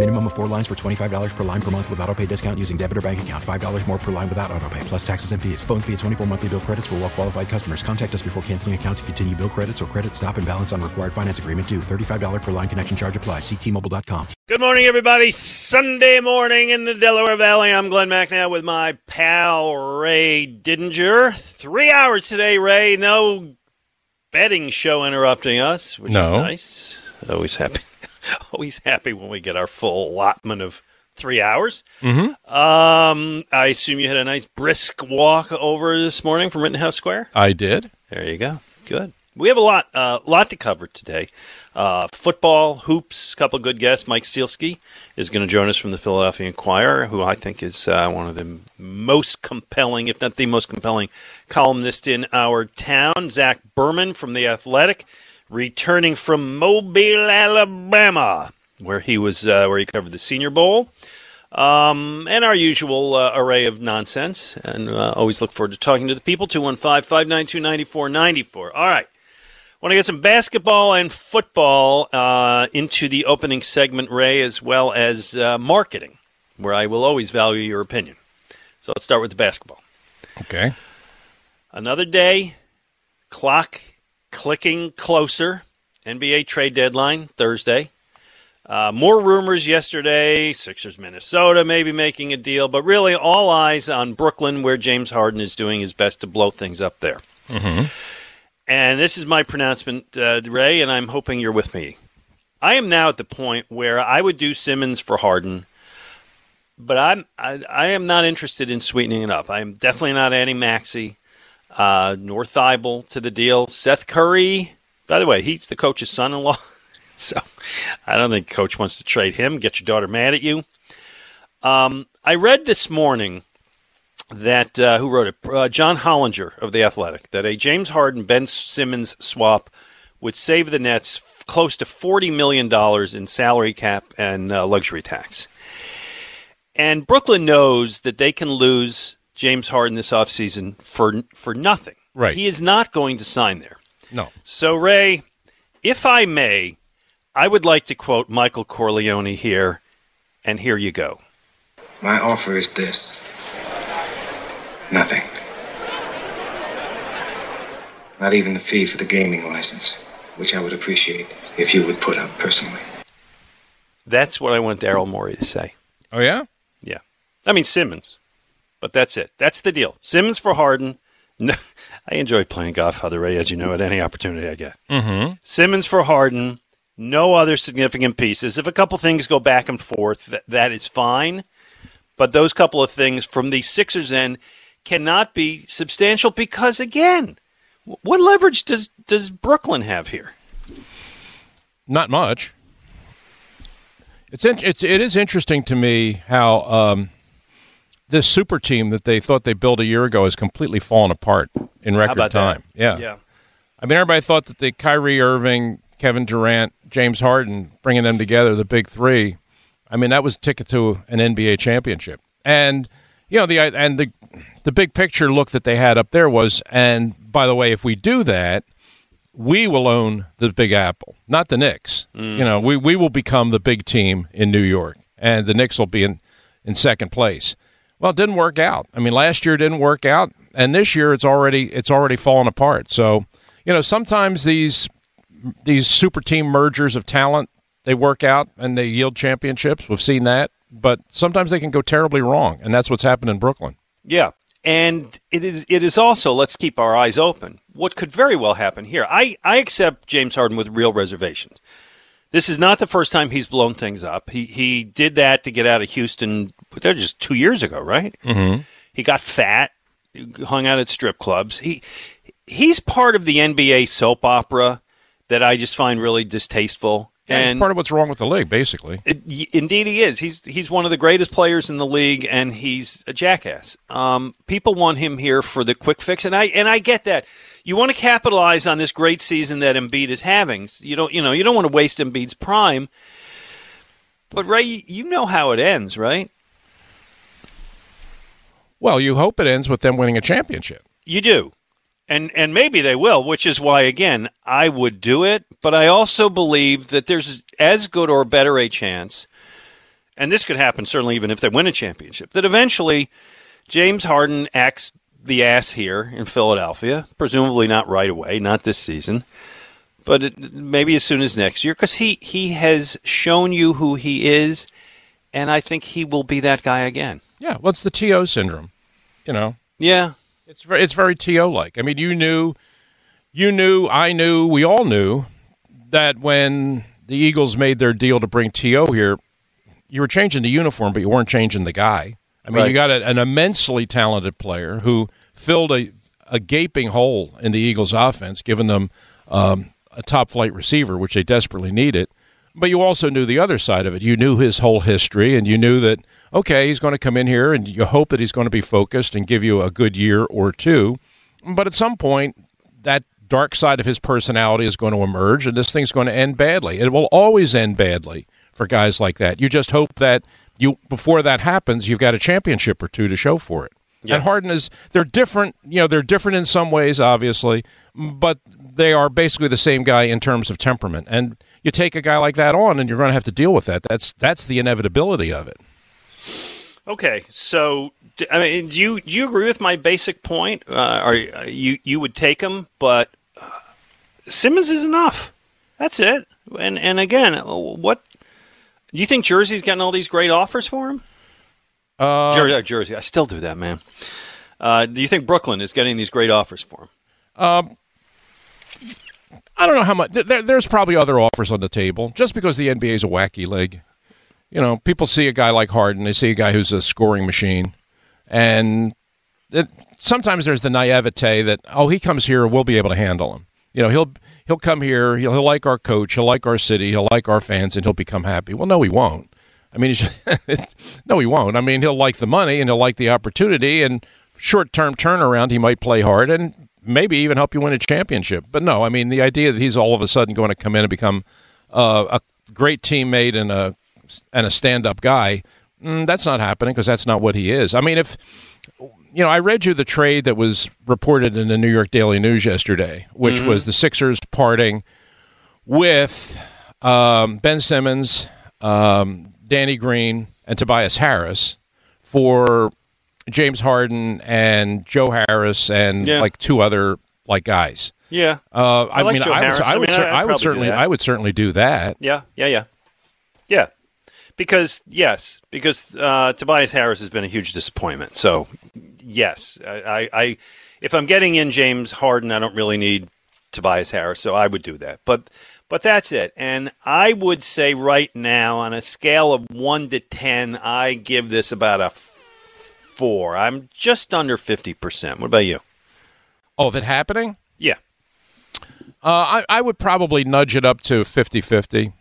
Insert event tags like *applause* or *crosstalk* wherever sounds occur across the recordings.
Minimum of four lines for $25 per line per month with auto pay discount using debit or bank account. $5 more per line without auto pay, plus taxes and fees. Phone fee at 24 monthly bill credits for well qualified customers. Contact us before canceling account to continue bill credits or credit stop and balance on required finance agreement due. $35 per line connection charge applies. Ctmobile.com. Good morning, everybody. Sunday morning in the Delaware Valley. I'm Glenn Macnow with my pal Ray Didinger. Three hours today, Ray. No betting show interrupting us, which No. is nice. Always happy. *laughs* Always happy when we get our full allotment of three hours. Mm-hmm. Um, I assume you had a nice brisk walk over this morning from Rittenhouse Square. I did. There you go. Good. We have a lot, uh, lot to cover today. Uh, football, hoops, a couple of good guests. Mike Sielski is going to join us from the Philadelphia Inquirer, who I think is uh, one of the most compelling, if not the most compelling, columnist in our town. Zach Berman from the Athletic, returning from Mobile, Alabama, where he was, uh, where he covered the Senior Bowl. Um, and our usual uh, array of nonsense. And uh, always look forward to talking to the people. 215 592 9494. All right. Want to get some basketball and football uh, into the opening segment, Ray, as well as uh, marketing, where I will always value your opinion. So let's start with the basketball. Okay. Another day, clock clicking closer. NBA trade deadline Thursday. Uh, more rumors yesterday. Sixers, Minnesota, maybe making a deal, but really all eyes on Brooklyn, where James Harden is doing his best to blow things up there. Mm-hmm. And this is my pronouncement, uh, Ray, and I'm hoping you're with me. I am now at the point where I would do Simmons for Harden, but I'm I, I am not interested in sweetening it up. I am definitely not adding Maxey, uh, nor Thybulle to the deal. Seth Curry, by the way, he's the coach's son-in-law, *laughs* so I don't think coach wants to trade him. Get your daughter mad at you. Um, I read this morning that uh, who wrote it? Uh, John Hollinger of the Athletic. That a James Harden Ben Simmons swap would save the Nets f- close to forty million dollars in salary cap and uh, luxury tax. And Brooklyn knows that they can lose James Harden this offseason for for nothing. Right. He is not going to sign there. No. So Ray, if I may, I would like to quote Michael Corleone here, and here you go. My offer is this nothing. Not even the fee for the gaming license, which I would appreciate if you would put up personally. That's what I want Daryl Morey to say. Oh yeah. Yeah. I mean Simmons. But that's it. That's the deal. Simmons for Harden. No, *laughs* I enjoy playing Godfather Ray, as you know, at any opportunity I get. Mm-hmm. Simmons for Harden. No other significant pieces. If a couple things go back and forth, that, that is fine. But those couple of things from the Sixers end cannot be substantial because, again, what leverage does does Brooklyn have here? Not much. It's in, it's it is interesting to me how um, this super team that they thought they built a year ago has completely fallen apart in record about that? time. Yeah. Yeah. I mean, everybody thought that the Kyrie Irving, Kevin Durant, James Harden, bringing them together, the big three. I mean, that was ticket to an NBA championship. And you know the and the the big picture look that they had up there was, and by the way, if we do that, we will own the Big Apple, not the Knicks. Mm. You know, we we will become the big team in New York, and the Knicks will be in in second place. Well, it didn't work out. I mean, last year didn't work out, and this year it's already it's already fallen apart. So, you know, sometimes these these super team mergers of talent they work out and they yield championships. We've seen that, but sometimes they can go terribly wrong, and that's what's happened in Brooklyn. Yeah. And it is it is also let's keep our eyes open. What could very well happen here? I, I accept James Harden with real reservations. This is not the first time he's blown things up. He he did that to get out of Houston. That was just two years ago, right? Mm-hmm. He got fat, hung out at strip clubs. He he's part of the NBA soap opera that I just find really distasteful. Yeah, and part of what's wrong with the league, basically. it, indeed, he is. He's he's one of the greatest players in the league, and he's a jackass. Um, people want him here for the quick fix, and I and I get that. You want to capitalize on this great season that Embiid is having. You don't you know you don't want to waste Embiid's prime. But Ray, you know how it ends, right? Well, you hope it ends with them winning a championship. You do. And and maybe they will, which is why again, I would do it, but I also believe that there's as good or better a chance and this could happen certainly even if they win a championship that eventually James Harden acts the ass here in Philadelphia, presumably not right away, not this season, but it, maybe as soon as next year cuz he he has shown you who he is and I think he will be that guy again. Yeah, what's the TO syndrome? You know, Yeah. It's very, it's very TO like. I mean, you knew, you knew, I knew, we all knew that when the Eagles made their deal to bring TO here, you were changing the uniform, but you weren't changing the guy. I mean, Right. you got a, an immensely talented player who filled a, a gaping hole in the Eagles' offense, giving them um, a top flight receiver, which they desperately needed. But you also knew the other side of it. You knew his whole history, and you knew that, okay, he's going to come in here, and you hope that he's going to be focused and give you a good year or two. But at some point, that dark side of his personality is going to emerge, and this thing's going to end badly. It will always end badly for guys like that. You just hope that you before that happens, you've got a championship or two to show for it. And Harden is they're different, you know, they're different in some ways, obviously, but they are basically the same guy in terms of temperament. And you take a guy like that on, and you're going to have to deal with that. That's that's the inevitability of it. Okay, so I mean, do you do you agree with my basic point? Uh, are uh, you you would take him, but uh, Simmons is enough. That's it. And and again, uh, what do you think Jersey's getting all these great offers for him? Uh, Jersey, Jersey, I still do that, man. Uh, do you think Brooklyn is getting these great offers for him? I don't know how much. There, there's probably other offers on the table. Just because the NBA is a wacky league, you know, people see a guy like Harden, they see a guy who's a scoring machine, and it, sometimes there's the naivete that oh, he comes here, we'll be able to handle him. You know, he'll he'll come here, he'll, he'll like our coach, he'll like our city, he'll like our fans, and he'll become happy. Well, no, he won't. I mean, *laughs* no, he won't. I mean, he'll like the money and he'll like the opportunity and short term turnaround. He might play hard and maybe even help you win a championship. But no, I mean, the idea that he's all of a sudden going to come in and become uh, a great teammate and a and a stand up guy, mm, that's not happening because that's not what he is. I mean, if you know, I read you the trade that was reported in the New York Daily News yesterday, which was the Sixers parting with um, Ben Simmons, um, Danny Green, and Tobias Harris for James Harden and Joe Harris and Yeah. like two other like guys. Yeah, Uh, I, like mean, I would. I I mean, cer- I would certainly. I would certainly do that. yeah, yeah, yeah, yeah. Because yes, because uh, Tobias Harris has been a huge disappointment. So yes, I, I, I if I'm getting in James Harden, I don't really need Tobias Harris, so I would do that. But but that's it. And I would say right now, on a scale of one to ten, I give this about a four. I'm just under fifty percent. What about you? Oh, of it happening? Yeah. Uh, I, I would probably nudge it up to 50 50.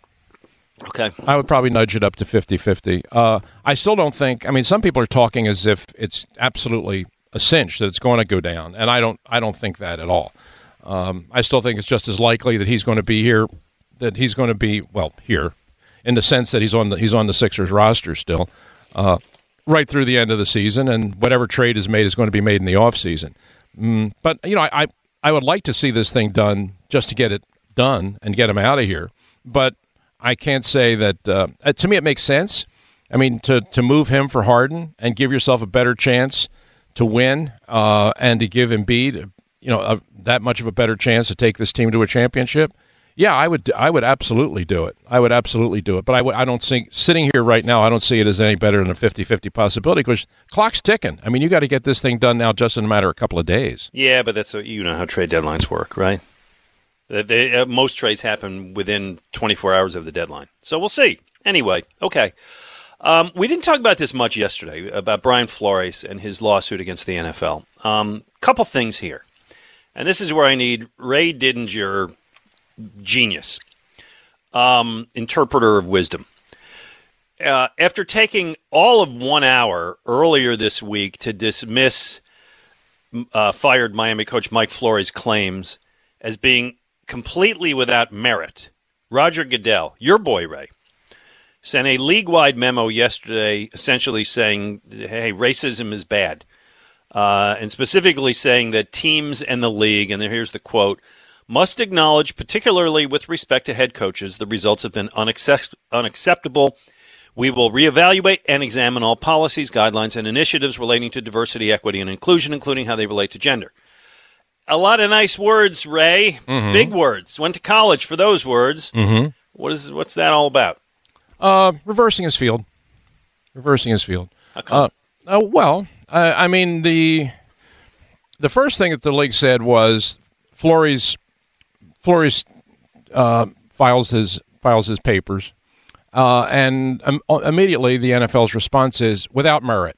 Okay. I would probably nudge it up to 50 50. Uh, I still don't think, I mean, some people are talking as if it's absolutely a cinch that it's going to go down, and I don't, I don't think that at all. Um, I still think it's just as likely that he's going to be here, that he's going to be, well, here, in the sense that he's on the, he's on the Sixers roster still, uh, right through the end of the season, and whatever trade is made is going to be made in the offseason. Mm, but, you know, I, I, I would like to see this thing done just to get it done and get him out of here. But I can't say that. Uh, uh, to me, it makes sense. I mean, to to move him for Harden and give yourself a better chance to win, uh, and to give Embiid, you know, a, that much of a better chance to take this team to a championship. Yeah, I would. I would absolutely do it. I would absolutely do it. But I, I don't think sitting here right now, I don't see it as any better than a 50-50 possibility because clock's ticking. I mean, you got to get this thing done now, just in a matter of a couple of days. Yeah, but that's what you know how trade deadlines work, right? They, uh, most trades happen within 24 hours of the deadline. So we'll see. Anyway, okay. Um, we didn't talk about this much yesterday about Brian Flores and his lawsuit against the NFL. Um, couple things here, and this is where I need Ray Didinger, genius, um, interpreter of wisdom. Uh, after taking all of one hour earlier this week to dismiss uh, fired Miami coach Mike Flores' claims as being completely without merit, Roger Goodell, your boy Ray, sent a league wide memo yesterday essentially saying, hey, racism is bad. Uh, and specifically saying that teams and the league, and here's the quote, must acknowledge, particularly with respect to head coaches, the results have been unaccept- unacceptable we will reevaluate and examine all policies, guidelines, and initiatives relating to diversity, equity, and inclusion, including how they relate to gender. A lot of nice words, Ray. Mhm. Big words. Went to college for those words. Mhm. What is what's that all about? Uh, reversing his field. Reversing his field. Uh, uh, well, uh, I mean the the first thing that the league said was Flores Flores uh, files his files his papers, uh, and um, immediately the NFL's response is without merit.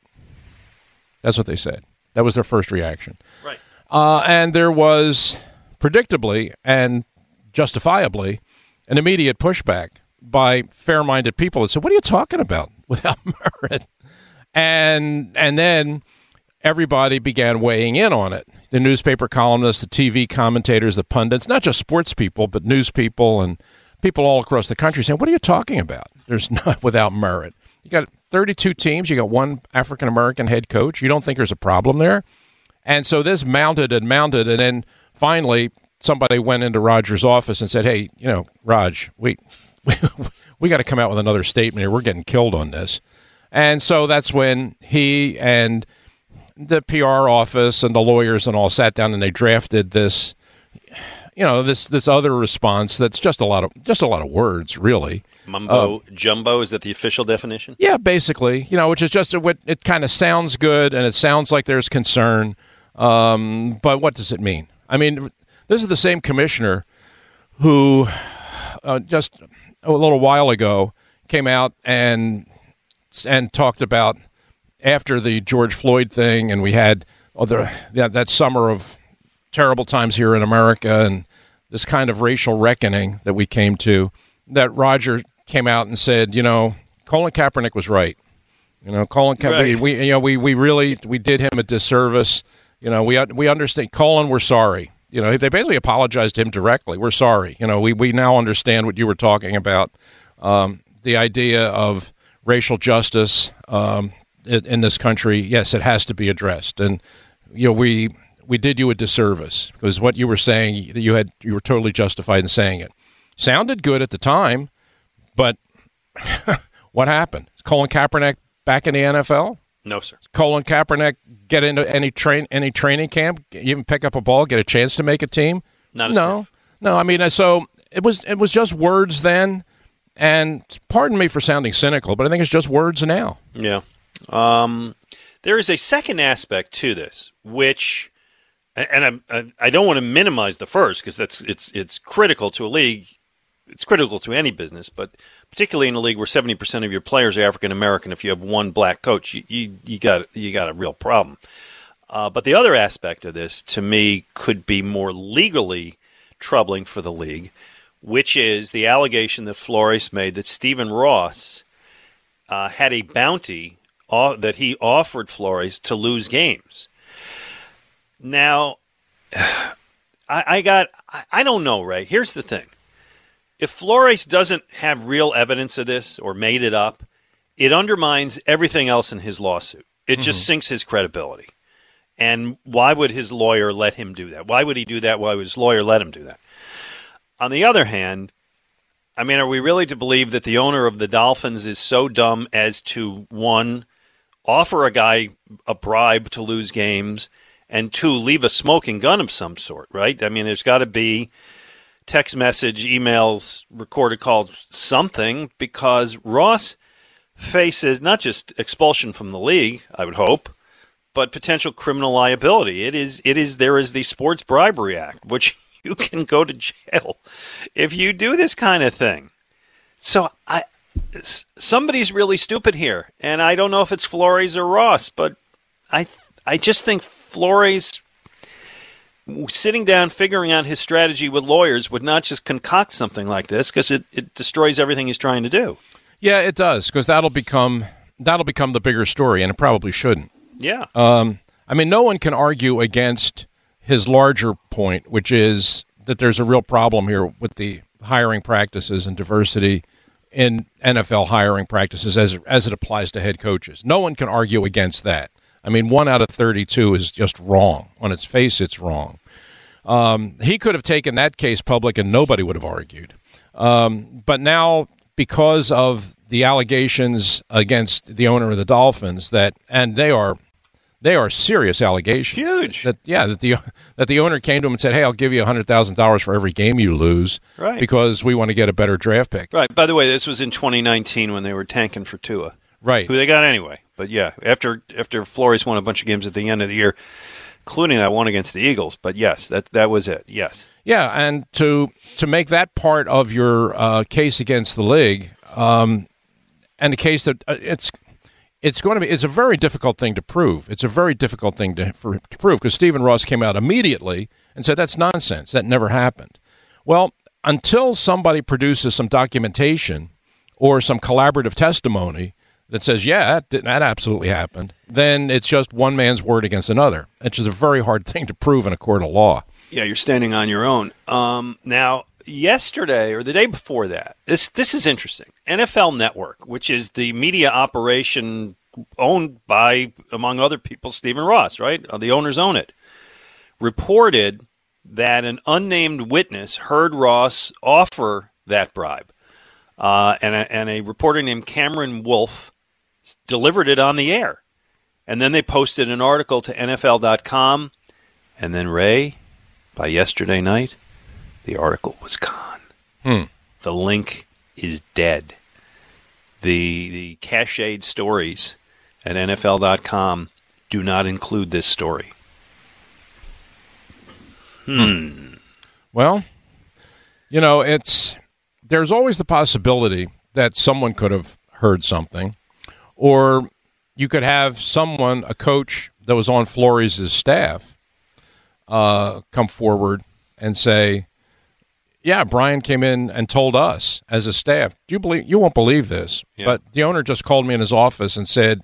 That's what they said. That was their first reaction. Right. Uh, and there was predictably and justifiably an immediate pushback by fair-minded people that said, "What are you talking about *laughs* without merit?" And and then everybody began weighing in on it. The newspaper columnists, the TV commentators, the pundits, not just sports people, but news people and people all across the country saying, "What are you talking about? There's *laughs* not without merit. You got 32 teams, you got one African American head coach. You don't think there's a problem there?" And so this mounted and mounted, and then finally somebody went into Roger's office and said, "Hey, you know, Raj, we *laughs* we, we got to come out with another statement here. We're getting killed on this." And so that's when he and the PR office and the lawyers and all sat down and they drafted this, you know, this this other response that's just a lot of just a lot of words, really. Mumbo Um, jumbo is that the official definition? yeah, basically, you know, which is just what it kind of sounds good and it sounds like there's concern, um, but what does it mean? I mean, this is the same commissioner who uh, just a little while ago came out and and talked about after the George Floyd thing, and we had other that, that summer of terrible times here in America and this kind of racial reckoning that we came to. That Roger came out and said, you know, Colin Kaepernick was right. You know, Colin Kaepernick. Right. We, you know, we, we really we did him a disservice. You know, we we understand. Colin, we're sorry. You know, they basically apologized to him directly. We're sorry. You know, we we now understand what you were talking about. Um, the idea of racial justice um, in, in this country, yes, it has to be addressed. And you know, we we did you a disservice because what you were saying, you had you were totally justified in saying it. Sounded good at the time, but *laughs* what happened? Is Colin Kaepernick back in the NFL? No, sir. Colin Kaepernick get into any train any training camp, even pick up a ball, get a chance to make a team? Not a no, no. I mean, uh, so it was it was just words then, and pardon me for sounding cynical, but I think it's just words now. Yeah. Um, there is a second aspect to this, which, and I, I don't want to minimize the first because that's it's it's critical to a league. It's critical to any business, but particularly in a league where seventy percent of your players are African American. If you have one black coach, you, you you got you got a real problem. Uh, but the other aspect of this, to me, could be more legally troubling for the league, which is the allegation that Flores made that Stephen Ross uh, had a bounty uh, that he offered Flores to lose games. Now, *sighs* I, I got, I, I don't know, Ray. Here's the thing. If Flores doesn't have real evidence of this or made it up, it undermines everything else in his lawsuit. It just mm-hmm. sinks his credibility. And why would his lawyer let him do that? Why would he do that? Why would his lawyer let him do that? On the other hand, I mean, are we really to believe that the owner of the Dolphins is so dumb as to one offer a guy a bribe to lose games and two leave a smoking gun of some sort, right? I mean, there's got to be text message, emails, recorded calls, something because Ross faces not just expulsion from the league, I would hope, but potential criminal liability. It is it is there is the Sports Bribery Act, which *laughs* you can go to jail if you do this kind of thing. So I somebody's really stupid here, and I don't know if it's Flores or Ross, but I I just think Flores sitting down figuring out his strategy with lawyers would not just concoct something like this because it, it destroys everything he's trying to do. Yeah, it does because that'll become that'll become the bigger story, and it probably shouldn't. Yeah. Um, I mean, no one can argue against his larger point, which is that there's a real problem here with the hiring practices and diversity in NFL hiring practices as as it applies to head coaches. No one can argue against that. I mean, one out of 32 is just wrong. On its face, it's wrong. Um, he could have taken that case public and nobody would have argued. Um, but now, because of the allegations against the owner of the Dolphins, that and they are they are serious allegations. Huge. That yeah, that the that the owner came to him and said, "Hey, I'll give you hundred thousand dollars for every game you lose, right? Because we want to get a better draft pick." Right. By the way, this was in 2019 when they were tanking for Tua. Right. Who they got anyway. But yeah, after after Flores won a bunch of games at the end of the year, including that one against the Eagles. But yes, that that was it. Yes. Yeah, and to to make that part of your uh, case against the league, um, and the case that uh, it's it's going to be it's a very difficult thing to prove. It's a very difficult thing to, for, to prove because Stephen Ross came out immediately and said that's nonsense. That never happened. Well, until somebody produces some documentation or some collaborative testimony that says, yeah, that, that absolutely happened, then it's just one man's word against another, which is a very hard thing to prove in a court of law. Yeah, you're standing on your own. Um, now, yesterday or the day before that, this this is interesting. NFL Network, which is the media operation owned by, among other people, Stephen Ross, right? Uh, the owners own it. Reported that an unnamed witness heard Ross offer that bribe, uh, and a, and a reporter named Cameron Wolfe delivered it on the air, and then they posted an article to NFL.com, and then Ray, by yesterday night, the article was gone. Hmm. The link is dead. The the cached stories at NFL.com do not include this story. Hmm. Well, you know, it's there's always the possibility that someone could have heard something, or you could have someone, a coach that was on Flores' staff, uh, come forward and say, "Yeah, Brian came in and told us as a staff. Do you believe? You won't believe this, Yeah. but the owner just called me in his office and said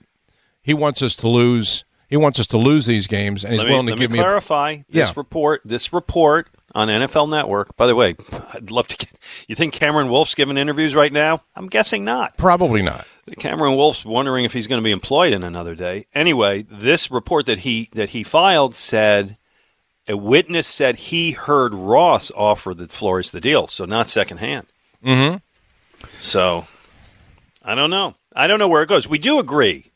he wants us to lose. He wants us to lose these games, and he's me, willing to give me me." a- clarify this Yeah. report. This report on NFL Network. By the way, *laughs* I'd love to get. You think Cameron Wolfe's giving interviews right now? I'm guessing not. Probably not. Cameron Wolfe's wondering if he's going to be employed in another day. Anyway, this report that he that he filed said a witness said he heard Ross offer the Flores the deal, so not secondhand. Mm-hmm. So I don't know. I don't know where it goes. We do agree.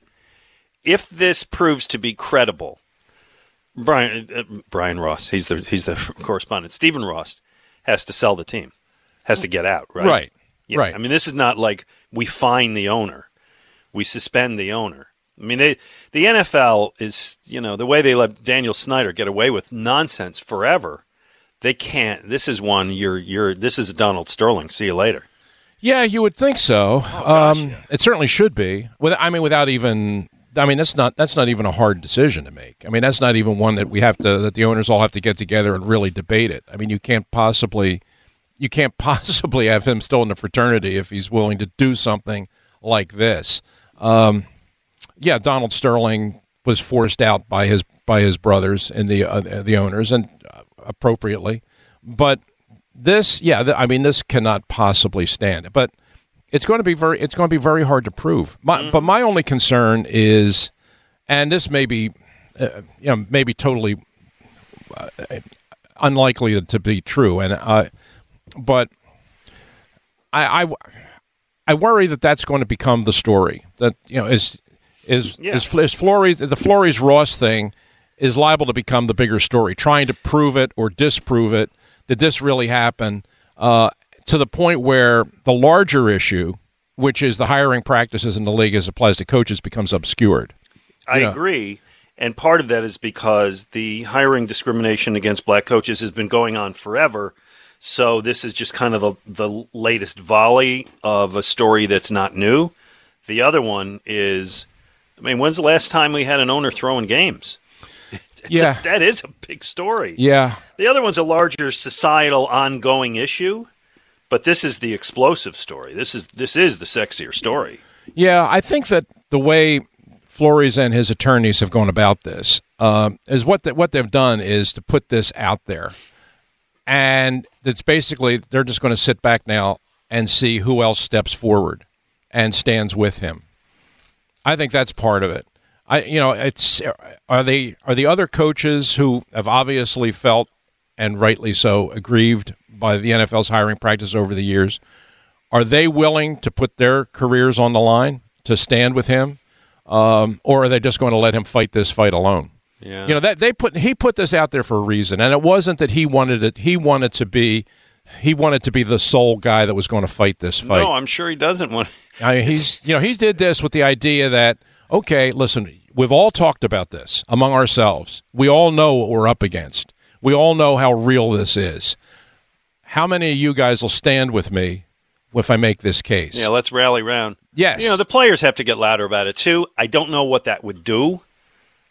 If this proves to be credible, Brian uh, Brian Ross, he's the he's the correspondent. Stephen Ross has to sell the team, has to get out. Right. Right. Yeah. Right. I mean, this is not like we fine the owner, we suspend the owner. I mean, they the NFL is you know the way they let Daniel Snyder get away with nonsense forever. They can't. This is one. You're you're. This is Donald Sterling. See you later. Yeah, you would think so. Oh, um, It certainly should be. With, I mean, without even. I mean, that's not that's not even a hard decision to make. I mean, that's not even one that we have to that the owners all have to get together and really debate it. I mean, you can't possibly you can't *laughs* possibly have him still in the fraternity if he's willing to do something like this. Um, yeah, Donald Sterling was forced out by his by his brothers and the uh, the owners, and uh, appropriately. But this, yeah, th- I mean, this cannot possibly stand. But it's going to be very it's going to be very hard to prove. My, But my only concern is, and this may be, uh, you know, maybe totally uh, unlikely to be true, and uh, but I, I I worry that that's going to become the story. That you know is is Yeah. is, is Flores the Flores Ross thing is liable to become the bigger story, trying to prove it or disprove it. Did this really happen? Uh, to the point where the larger issue, which is the hiring practices in the league as applies to coaches, becomes obscured. I Yeah. agree. And part of that is because the hiring discrimination against black coaches has been going on forever. So this is just kind of the, the latest volley of a story that's not new. The other one is, I mean, when's the last time we had an owner throwing games? It's Yeah. a, that is a big story. Yeah. The other one's a larger societal ongoing issue, but this is the explosive story. This is this is the sexier story. Yeah, I think that the way Flores and his attorneys have gone about this uh, is what the, what they've done is to put this out there, and it's basically they're just going to sit back now and see who else steps forward and stands with him. I think that's part of it. I, you know, it's are they are the other coaches who have obviously felt and rightly so aggrieved by the NFL's hiring practice over the years. Are they willing to put their careers on the line to stand with him, um, or are they just going to let him fight this fight alone? Yeah. You know that they put he put this out there for a reason, and it wasn't that he wanted it. He wanted to be he wanted to be the sole guy that was going to fight this fight. No, I'm sure he doesn't want. I mean, he's you know he did this with the idea that okay, listen, we've all talked about this among ourselves. We all know what we're up against. We all know how real this is. How many of you guys will stand with me if I make this case? Yeah, let's rally round. Yes. You know, the players have to get louder about it too. I don't know what that would do.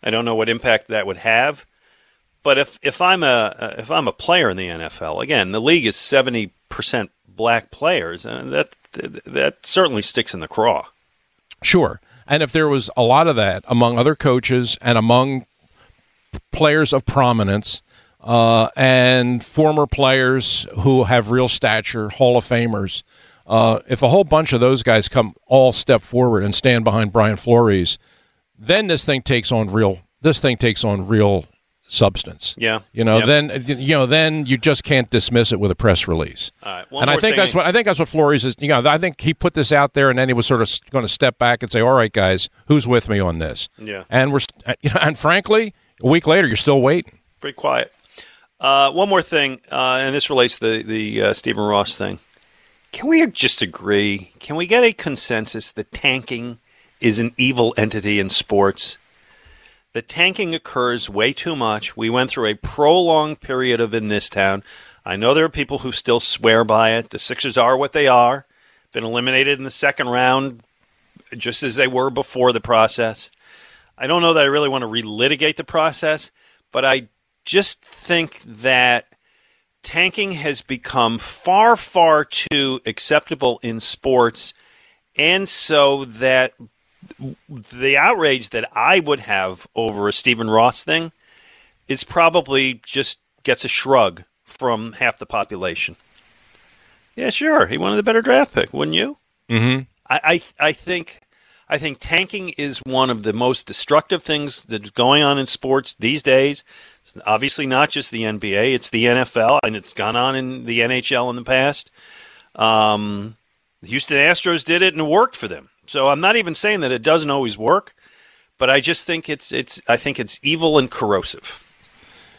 I don't know what impact that would have. But if if I'm a if I'm a player in the NFL, again, the league is 70% black players, and that that certainly sticks in the craw. Sure. And if there was a lot of that among other coaches and among players of prominence uh, and former players who have real stature, Hall of Famers, uh, if a whole bunch of those guys come all step forward and stand behind Brian Flores, then this thing takes on real. This thing takes on real substance. Yeah. You know, Yep. then you know, then you just can't dismiss it with a press release. All right, and I think that's what I think that's what Flores is. You know, I think he put this out there, and then he was sort of going to step back and say, "All right, guys, who's with me on this?" Yeah. And we're, you know, and frankly, a week later, you're still waiting. Pretty quiet. Uh, one more thing, uh, and this relates to the the uh, Stephen Ross thing. Can we just agree? Can we get a consensus that tanking is an evil entity in sports? The tanking occurs way too much. We went through a prolonged period of in this town. I know there are people who still swear by it. The Sixers are what they are. Been eliminated in the second round, just as they were before the process. I don't know that I really want to relitigate the process, but I just think that tanking has become far, far too acceptable in sports, and so that the outrage that I would have over a Stephen Ross thing is probably just gets a shrug from half the population. Yeah, sure, he wanted a better draft pick, wouldn't you? Mm-hmm. I, I I think I think tanking is one of the most destructive things that's going on in sports these days. It's obviously not just the NBA; it's the NFL, and it's gone on in the NHL in the past. Um, the Houston Astros did it, and it worked for them. So I'm not even saying that it doesn't always work, but I just think it's it's I think it's evil and corrosive,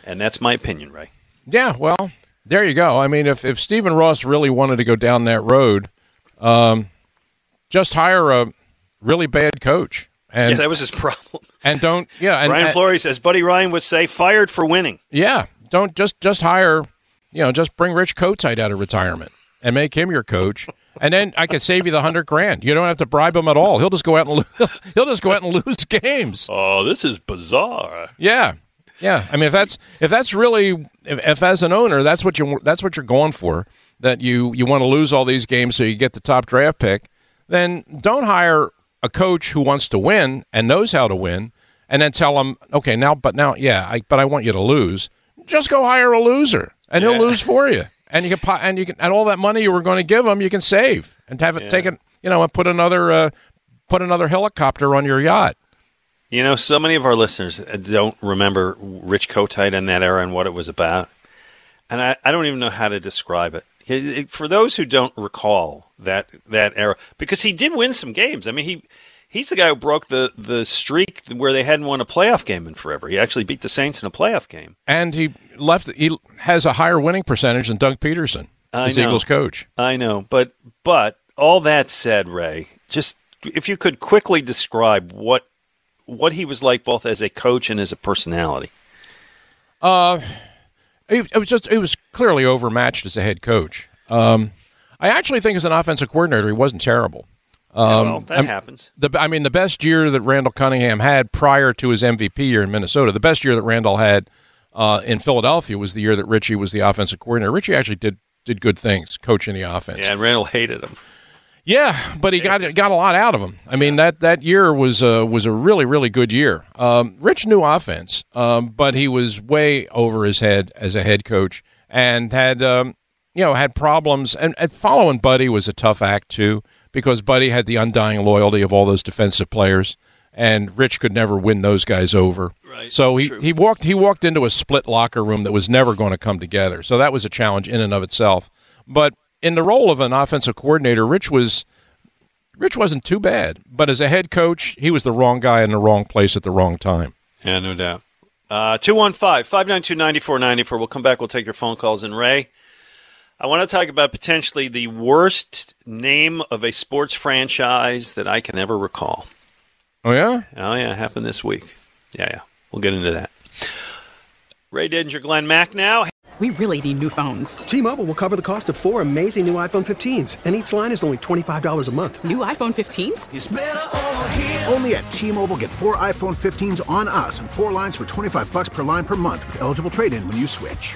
and that's my opinion, Ray. Yeah, well, there you go. I mean, if if Stephen Ross really wanted to go down that road, um, just hire a really bad coach. And, yeah, that was his *laughs* problem. and don't yeah. And, Brian and- Flores, as Buddy Ryan would say, fired for winning. Yeah, don't just just hire, you know, just bring Rich Kotite out of retirement and make him your coach, and then I could save you the hundred grand. You don't have to bribe him at all. He'll just go out and lo- *laughs* he'll just go out and lose *laughs* games. Oh, this is bizarre. Yeah, yeah. I mean, if that's if that's really if, if as an owner that's what you that's what you're going for that you you want to lose all these games so you get the top draft pick, then don't hire a coach who wants to win and knows how to win, and then tell him, okay, now but now yeah, I, but I want you to lose. Just go hire a loser, and he'll lose for you. And you can and you can and all that money you were going to give them, you can save and have it Yeah. taken. You know, and put another uh, put another helicopter on your yacht. You know, so many of our listeners uh, don't remember Rich Kotite and that era and what it was about. And I, I don't even know how to describe it- For those who don't recall that that era, because he did win some games. I mean, he he's the guy who broke the, the streak where they hadn't won a playoff game in forever. He actually beat the Saints in a playoff game. and he left. He has a higher winning percentage than Doug Pederson, I his know. Eagles coach. I know, but but all that said, Ray, just if you could quickly describe what what he was like both as a coach and as a personality. Uh, it, it was just it was clearly overmatched as a head coach. Um, I actually think as an offensive coordinator, he wasn't terrible. Um, Yeah, well, that I'm- happens. The, I mean, the best year that Randall Cunningham had prior to his MVP year in Minnesota, the best year that Randall had uh, in Philadelphia was the year that Richie was the offensive coordinator. Richie actually did did good things coaching the offense. Yeah, and Randall hated him. Yeah, but he got got a lot out of him. I mean that that year was uh, was a really really good year. Um, Rich knew offense, um, but he was way over his head as a head coach and had um, you know had problems. And, and following Buddy was a tough act too because Buddy had the undying loyalty of all those defensive players, and Rich could never win those guys over. Right, So he, true. he walked he walked into a split locker room that was never going to come together. So that was a challenge in and of itself. But in the role of an offensive coordinator, Rich was Rich wasn't too bad. But as a head coach, he was the wrong guy in the wrong place at the wrong time. Yeah, no doubt. Uh, 215 592 9494. We'll come back. We'll take your phone calls. And Ray, I want to talk about potentially the worst name of a sports franchise that I can ever recall. Oh yeah, Oh, yeah, it happened this week. Yeah, yeah. We'll get into that. Ray Didinger, Glenn Mack now. We really need new phones. T-Mobile will cover the cost of four amazing new iPhone 15s, and each line is only $25 a month. New iPhone 15s? Only at T-Mobile get four iPhone 15s on us and four lines for 25 bucks per line per month with eligible trade-in when you switch.